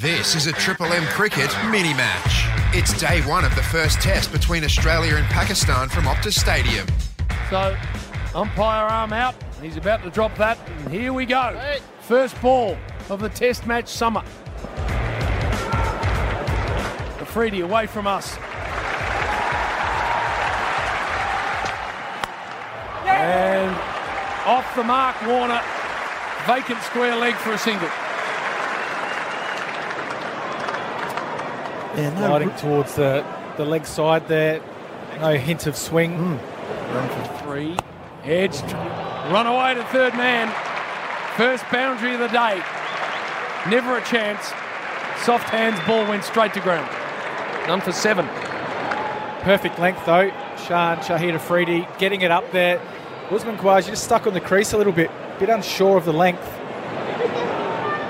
This is a Triple M cricket mini match. It's day one of the first test between Australia and Pakistan from Optus Stadium. So, umpire arm out. He's about to drop that. And here we go. First ball of the test match summer. Afridi away from us. And off the mark, Warner. Vacant square leg for a single. Yeah, no, Gliding towards the, the leg side there. No hint of swing. Hmm. Run for three. Edged. Run away to third man. First boundary of the day. Never a chance. Soft hands ball went straight to ground. None for seven. Perfect length though. Shaheen Shah Afridi getting it up there. Usman Khawaja just stuck on the crease a little bit. Bit unsure of the length.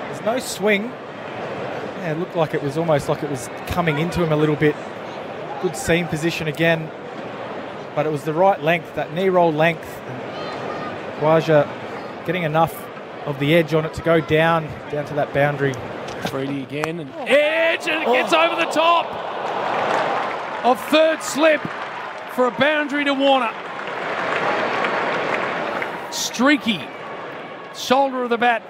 There's no swing. Yeah, it looked like it was almost like it was coming into him a little bit. Good seam position again. But it was the right length, that knee roll length. And getting enough of the edge on it to go down, down to that boundary. Freedy again. And oh. edge and it gets oh. over the top of third slip for a boundary to Warner. Streaky. Shoulder of the bat.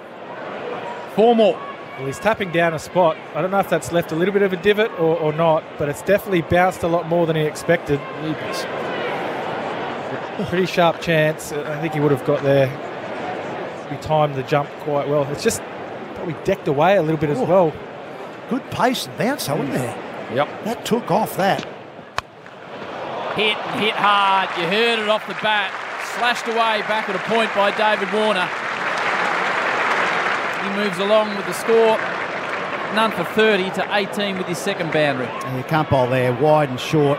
Four more. Well, he's tapping down a spot. I don't know if that's left a little bit of a divot or, or not, but it's definitely bounced a lot more than he expected. Pretty sharp chance. I think he would have got there. He timed the jump quite well. It's just probably decked away a little bit as well. good pace and bouncer, wasn't there? Mm. Yep. That took off that. Hit and hit hard. You heard it off the bat. Slashed away back at a point by David Warner. He moves along with the score. None for 30 to 18 with his second boundary. And you can't bowl there, wide and short.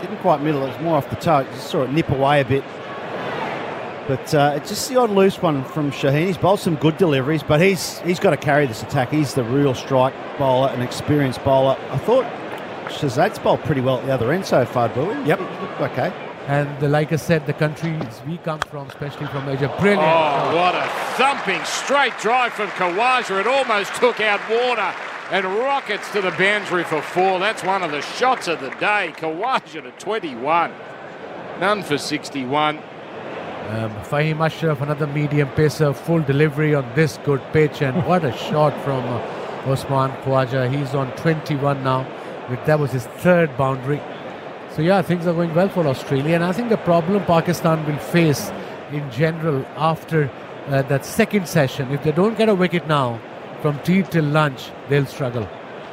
Didn't quite middle, it was more off the toe. Just saw it nip away a bit. But uh, it's just the odd loose one from Shaheen. He's bowled some good deliveries, but he's he's got to carry this attack. He's the real strike bowler, an experienced bowler. I thought Shahzad's bowled pretty well at the other end so far, Billy. Yep. Okay. And the, like I said, the countries we come from, especially from Asia, brilliant. Oh, what a thumping straight drive from Khawaja. It almost took out Warner and rockets to the boundary for four. That's one of the shots of the day. Khawaja to 21. None for 61. Um, Faheem Ashraf, another medium pacer, full delivery on this good pitch, and what a shot from uh, Usman Khawaja. He's on 21 now. That was his third boundary. So yeah, things are going well for Australia, and I think the problem Pakistan will face in general after uh, that second session, if they don't get a wicket now, from tea till lunch, they'll struggle.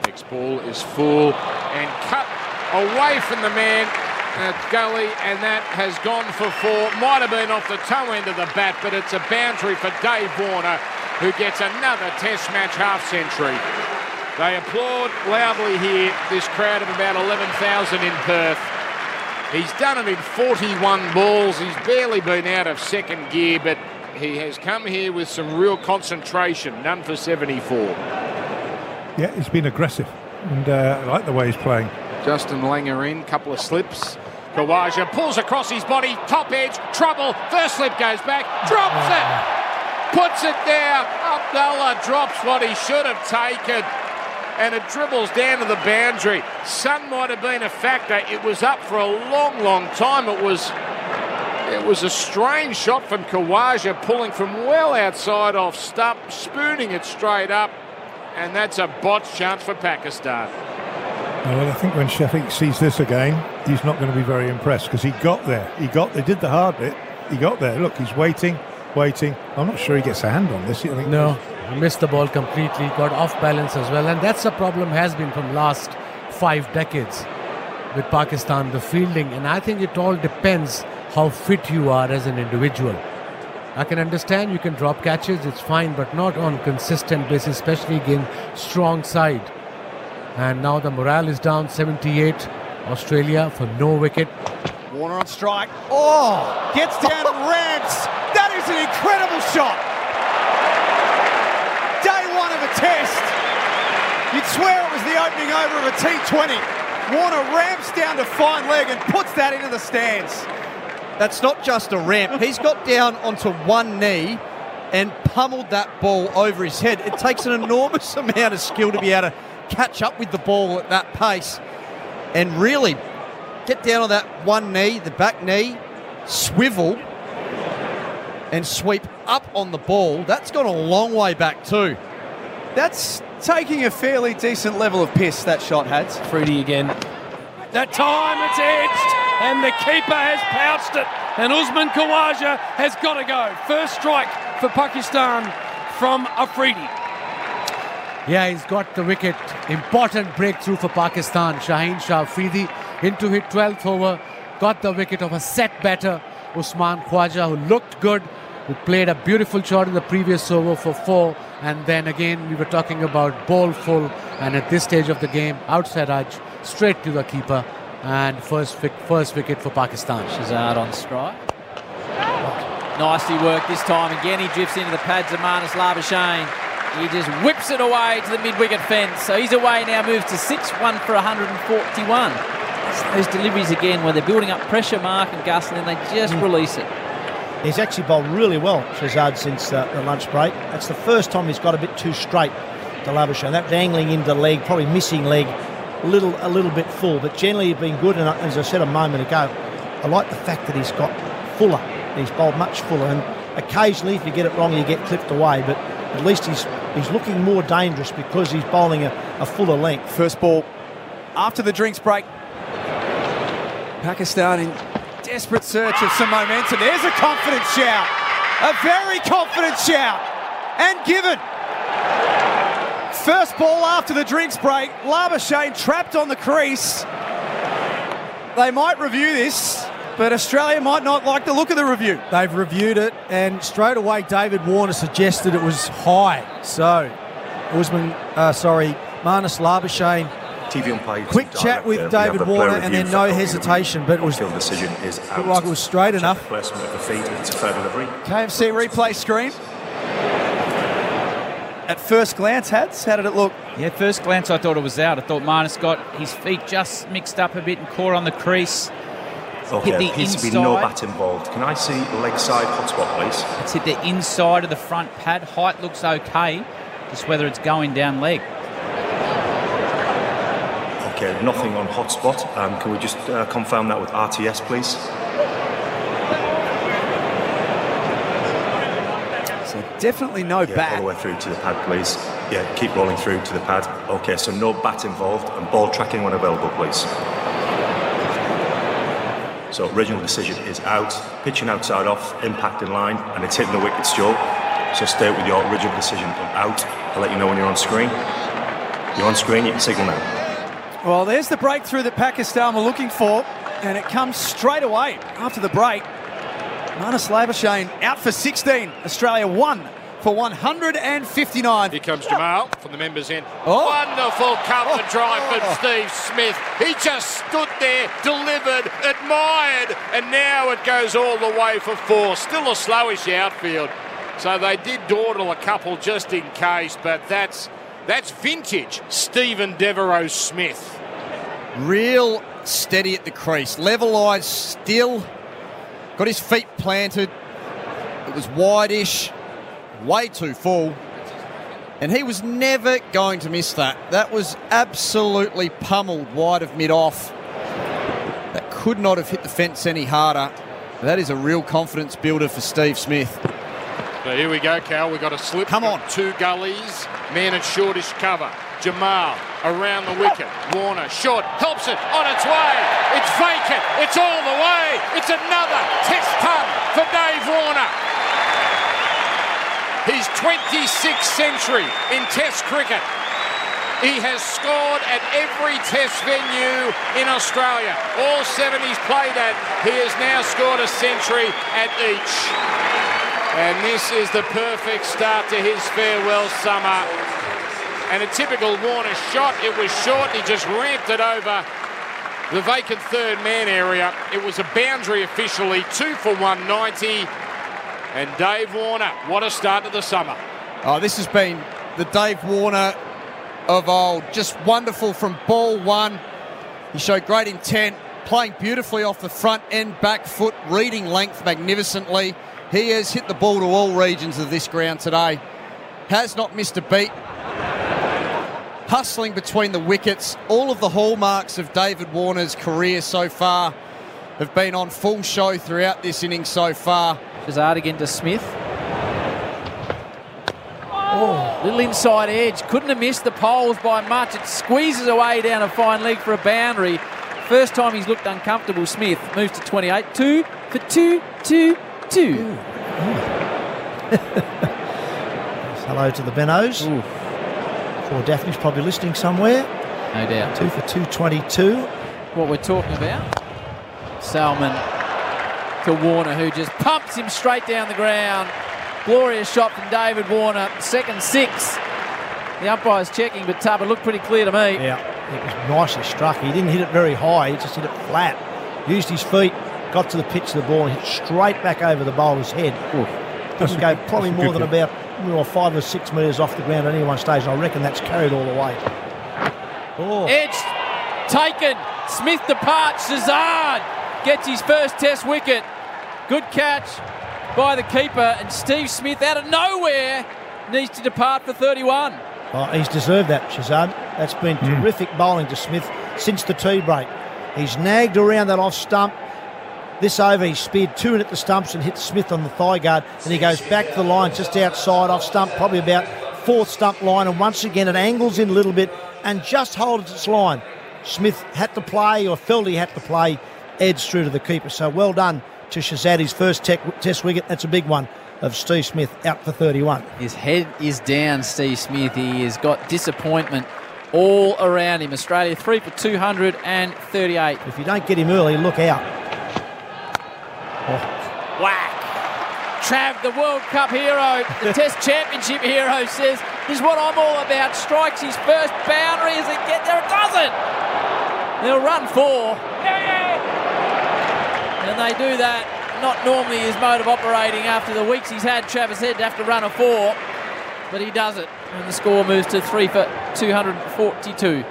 Next ball is full and cut away from the man at Gully, and that has gone for four. Might have been off the toe end of the bat, but it's a boundary for Dave Warner, who gets another Test match half century. They applaud loudly here, this crowd of about 11,000 in Perth. He's done it in 41 balls. He's barely been out of second gear, but he has come here with some real concentration. None for 74. Yeah, he's been aggressive, and uh, I like the way he's playing. Justin Langer in, couple of slips. Khawaja pulls across his body, top edge, trouble. First slip goes back, drops it, puts it down. Abdullah drops what he should have taken, and it dribbles down to the boundary. Sun might have been a factor. It was up for a long, long time. It was. It was a strange shot from Khawaja, pulling from well outside off stump, spooning it straight up, and that's a botch chance for Pakistan. Well, I think when Shafiq sees this again, he's not going to be very impressed because he got there. He got. They did the hard bit. He got there. Look, he's waiting, waiting. I'm not sure he gets a hand on this. I think No, he missed the ball completely, got off balance as well, and that's the problem has been from last five decades with Pakistan, the fielding, and I think it all depends how fit you are as an individual. I can understand you can drop catches, it's fine, but not on consistent basis, especially against strong side. And now the morale is down 78. Australia for no wicket. Warner on strike. Oh, gets down and ramps. That is an incredible shot. Test. You'd swear it was the opening over of a T20. Warner ramps down to fine leg and puts that into the stands. That's not just a ramp. He's got down onto one knee and pummeled that ball over his head. It takes an enormous amount of skill to be able to catch up with the ball at that pace and really get down on that one knee, the back knee, swivel, and sweep up on the ball. That's gone a long way back too. That's taking a fairly decent level of piss, that shot has. Fruity again. That time it's edged, and the keeper has pounced it. And Usman Khawaja has got to go. First strike for Pakistan from Afridi. Yeah, he's got the wicket. Important breakthrough for Pakistan. Shaheen Shah Afridi into hit 12th over. Got the wicket of a set batter, Usman Khawaja, who looked good, who played a beautiful shot in the previous over for four. And then again, we were talking about ball full. And at this stage of the game, outside edge, straight to the keeper. And first, first wicket for Pakistan. Shahzad on strike. Nicely worked this time. Again, he drifts into the pads of Marnus Labuschagne. He just whips it away to the mid-wicket fence. So he's away now, moves to six, one for 141. It's those deliveries again where they're building up pressure, Mark and Gus, and then they just mm. release it. He's actually bowled really well, Shahzad, since uh, the lunch break. That's the first time he's got a bit too straight to Labuschagne. That dangling into leg, probably missing leg, a little, a little bit full, but generally he's been good. And as I said a moment ago, I like the fact that he's got fuller. He's bowled much fuller, and occasionally, if you get it wrong, you get clipped away. But at least he's he's looking more dangerous because he's bowling a, a fuller length. First ball after the drinks break. Pakistan in desperate search of some momentum. There's a confident shout. A very confident shout. And given. First ball after the drinks break. Labuschagne trapped on the crease. They might review this, but Australia might not like the look of the review. They've reviewed it, and straight away David Warner suggested it was high. So, Usman, uh, sorry, Marnus Labuschagne TV umpire. Quick chat with David Warner and then no hesitation, but it was field decision is out. like it was straight Check enough. Placement of the feet. It's a fair delivery. KFC replay screen. At first glance, Hats, how did it look? Yeah, first glance I thought it was out. I thought Marnus got his feet just mixed up a bit and caught on the crease. Okay, hit the there appears inside. to be no bat involved. Can I see leg side hotspot, please? It's hit the inside of the front pad. Height looks okay, just whether it's going down leg. Okay, nothing on hotspot. Um, can we just uh, confirm that with RTS, please? So definitely no Yeah, bat. all the way through to the pad, please. Yeah, keep rolling through to the pad. Okay, so no bat involved and ball tracking when available, please. So original decision is out, pitching outside off, impact in line, and it's hitting the wicket still. So stay with your original decision out. I'll let you know when you're on screen. You're on screen, you can signal now. Well, there's the breakthrough that Pakistan were looking for, and it comes straight away after the break. Marnus Labuschagne out for 16. Australia one for 159. Here comes Jamal from the members' end. Oh. Wonderful cover drive from oh. Steve Smith. He just stood there, delivered, admired, and now it goes all the way for four. Still a slowish outfield. So they did dawdle a couple just in case, but that's that's vintage Stephen Devereux Smith. Real steady at the crease. Level eyes still. Got his feet planted. It was wide-ish. Way too full. And he was never going to miss that. That was absolutely pummeled wide of mid-off. That could not have hit the fence any harder. That is a real confidence builder for Steve Smith. So here we go, Cal. We've got a slip. Come on. Two gullies. Man at shortish cover. Jamal around the wicket. Warner short helps it on its way. It's vacant. It's all the way. It's another test ton for Dave Warner. His 26th century in Test cricket. He has scored at every Test venue in Australia. All seven he's played at. He has now scored a century at each. And this is the perfect start to his farewell summer. And a typical Warner shot. It was short. He just ramped it over the vacant third man area. It was a boundary officially, two for 190. And Dave Warner, what a start to the summer. Oh, this has been the Dave Warner of old. Just wonderful from ball one. He showed great intent, playing beautifully off the front and back foot, reading length magnificently. He has hit the ball to all regions of this ground today. Has not missed a beat. Hustling between the wickets. All of the hallmarks of David Warner's career so far have been on full show throughout this inning so far. Shahzad again to Smith. Oh, little inside edge. Couldn't have missed the poles by much. It squeezes away down a fine leg for a boundary. First time he's looked uncomfortable, Smith moves to 28. Two for two, two, two. Hello to the Benauds. Poor Daphne's probably listening somewhere. No doubt. Two for 222. What we're talking about. Salman to Warner, who just pumps him straight down the ground. Glorious shot from David Warner. Second six. The umpire's checking, but Tubber looked pretty clear to me. Yeah, it was nicely struck. He didn't hit it very high, he just hit it flat. Used his feet, got to the pitch of the ball, and hit straight back over the bowler's head. Doesn't go probably more than about well, five or six metres off the ground at any one stage. and I reckon that's carried all the way. Oh. Edge taken. Smith departs. Shahzad gets his first test wicket. Good catch by the keeper. And Steve Smith out of nowhere needs to depart for 31. Oh, he's deserved that, Shahzad. That's been terrific bowling to Smith since the tea break. He's nagged around that off stump. This over, he speared two in at the stumps and hit Smith on the thigh guard. And he goes back to the line just outside off stump, probably about fourth stump line. And once again, it angles in a little bit and just holds its line. Smith had to play or felt he had to play edge through to the keeper. So well done to Shahzad, his first tech, test wicket. That's a big one of Steve Smith out for 31. His head is down, Steve Smith. He has got disappointment all around him. Australia three for 238. If you don't get him early, look out. Whack. Trav, the World Cup hero, the Test Championship hero, says, "This is what I'm all about." Strikes his first boundary as it get there. It doesn't. They'll run four, and they do that. Not normally his mode of operating after the weeks he's had. Travis Head to have to run a four, but he does it, and the score moves to three for 242.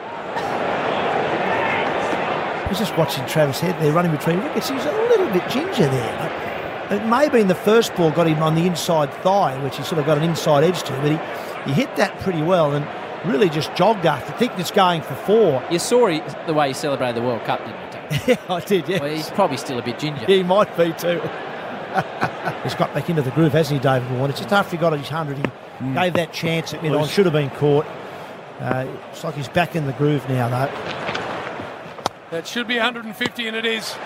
I was just watching Travis Head there running between wickets. He was a little bit ginger there. It may have been the first ball got him on the inside thigh, which he sort of got an inside edge to, but he, he hit that pretty well and really just jogged after. Thinking it's going for four. You saw he, the way he celebrated the World Cup, didn't you? Yeah, I did, yeah. Well, he's probably still a bit ginger. He might be too. He's got back into the groove, hasn't he, David Warner? It's just after he got his 100, he gave that chance at mid on. Should have been caught. Uh, it's like he's back in the groove now, though. That should be 150, and it is.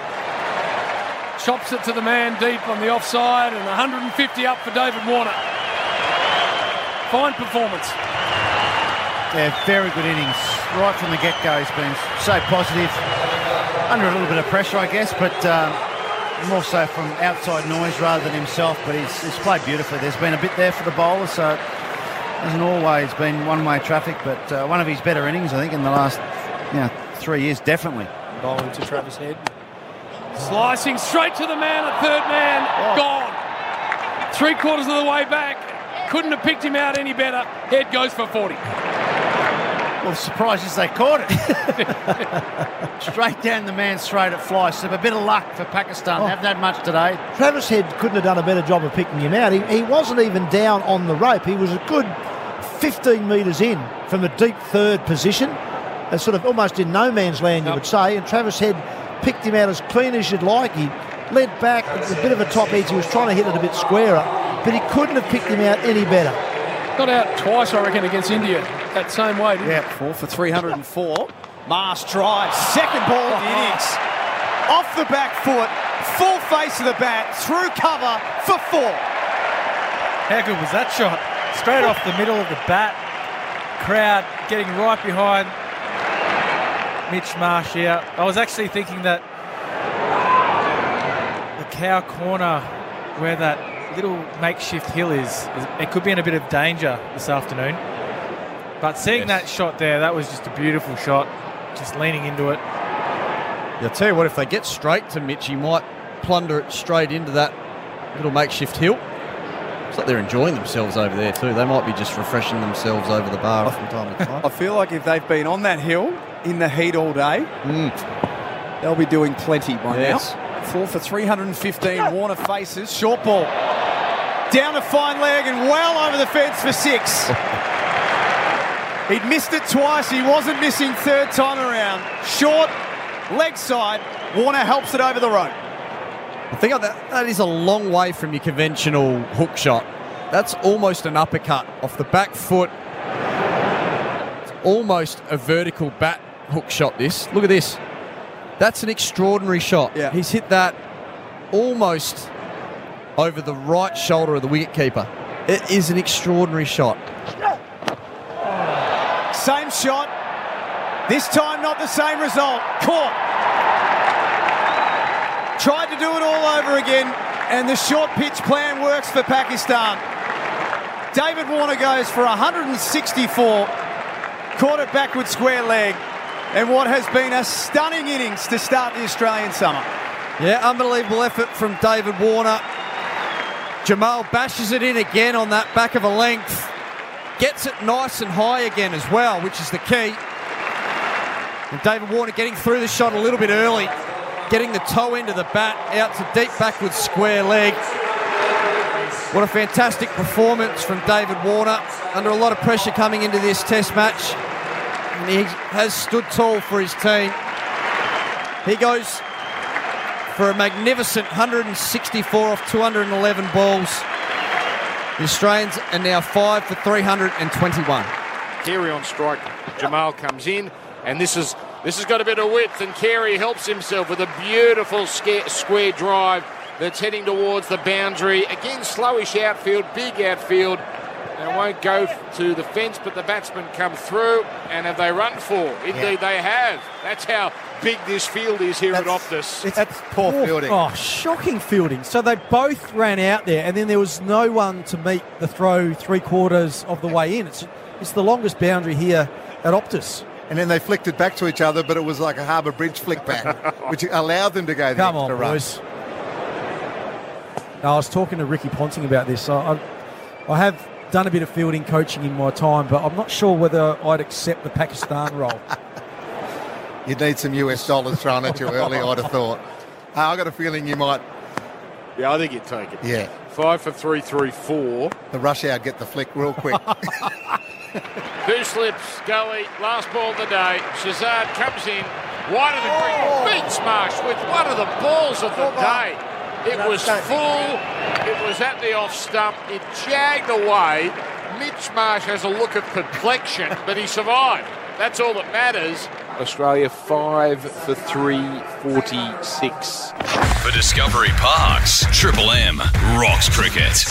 Chops it to the man deep on the offside, and 150 up for David Warner. Fine performance. Yeah, very good innings. Right from the get-go, he's been so positive. Under a little bit of pressure, I guess, but um, more so from outside noise rather than himself. But he's, he's played beautifully. There's been a bit there for the bowler, so it hasn't always been one-way traffic. But uh, one of his better innings, I think, in the last you know, three years, definitely. Bowling to Travis Head. Slicing straight to the man at third man. Oh. Gone. Three quarters of the way back. Couldn't have picked him out any better. Head goes for 40. Well, surprised is they caught it. Straight down the man's throat, it flies. So a bit of luck for Pakistan. Oh. Haven't had much today. Travis Head couldn't have done a better job of picking him out. He, he wasn't even down on the rope. He was a good 15 metres in from a deep third position, a sort of almost in no man's land, you would say. And Travis Head picked him out as clean as you'd like. He led back, it was a bit of a top edge. He was trying to hit it a bit squarer, but he couldn't have picked him out any better. Got out twice, I reckon, against India that same way, didn't Yeah, four for 304. Mars drive, second ball of the oh. innings. Off the back foot, full face of the bat, through cover for four. How good was that shot? Straight off the middle of the bat. Crowd getting right behind Mitch Marsh here. I was actually thinking that the cow corner where that little makeshift hill is, is it could be in a bit of danger this afternoon. But seeing that shot there, that was just a beautiful shot. Just leaning into it. I'll tell you what, if they get straight to Mitch, he might plunder it straight into that little makeshift hill. It's like they're enjoying themselves over there too. They might be just refreshing themselves over the bar from time to time. I feel like if they've been on that hill in the heat all day, mm. they'll be doing plenty by Yes. now. Four for 315. Warner faces. Short ball. Down a fine leg and well over the fence for six. He'd missed it twice. He wasn't missing third time around. Short, leg side. Warner helps it over the rope. I think that, that is a long way from your conventional hook shot. That's almost an uppercut off the back foot. It's almost a vertical bat hook shot, this. Look at this. That's an extraordinary shot. Yeah. He's hit that almost over the right shoulder of the wicketkeeper. It is an extraordinary shot. Same shot. This time, not the same result. Caught. Tried to do it all over again, and the short pitch plan works for Pakistan. David Warner goes for 164, caught it backward square leg, and what has been a stunning innings to start the Australian summer. Yeah, unbelievable effort from David Warner. Jamal bashes it in again on that back of a length. Gets it nice and high again as well, which is the key. And David Warner getting through the shot a little bit early, getting the toe end of the bat out to deep backwards square leg. What a fantastic performance from David Warner under a lot of pressure coming into this test match. And he has stood tall for his team. He goes for a magnificent 164 off 211 balls. The Australians are now 5 for 321. Carey on strike. Jamal comes in, and this is this has got a bit of width, and Carey helps himself with a beautiful sca- square drive that's heading towards the boundary. Again, slowish outfield, big outfield. And it won't go to the fence, but the batsmen come through, and have they run for? Indeed, they have. That's how big this field is here at Optus. That's poor fielding. Oh, shocking fielding. So they both ran out there, and then there was no one to meet the throw three quarters of the way in. It's, it's the longest boundary here at Optus. And then they flicked it back to each other, but it was like a Harbour Bridge flick back, which allowed them to go the Come on, run. boys. Now, I was talking to Ricky Ponting about this. I, I, I have done a bit of fielding coaching in my time, but I'm not sure whether I'd accept the Pakistan role. You'd need some US dollars thrown at you early, I'd have thought. Uh, I got a feeling you might. Yeah, I think you'd take it. Yeah. Five for three, three, four. The rush hour get the flick real quick. Two slips, Gully, last ball of the day. Shahzad comes in, wide of the green, beats Marsh with one of the balls of the day. It was full, it was at the off stump, it jagged away. Mitch Marsh has a look of perplexion, but he survived. That's all that matters. Australia 5 for 346. For Discovery Parks, Triple M rocks cricket.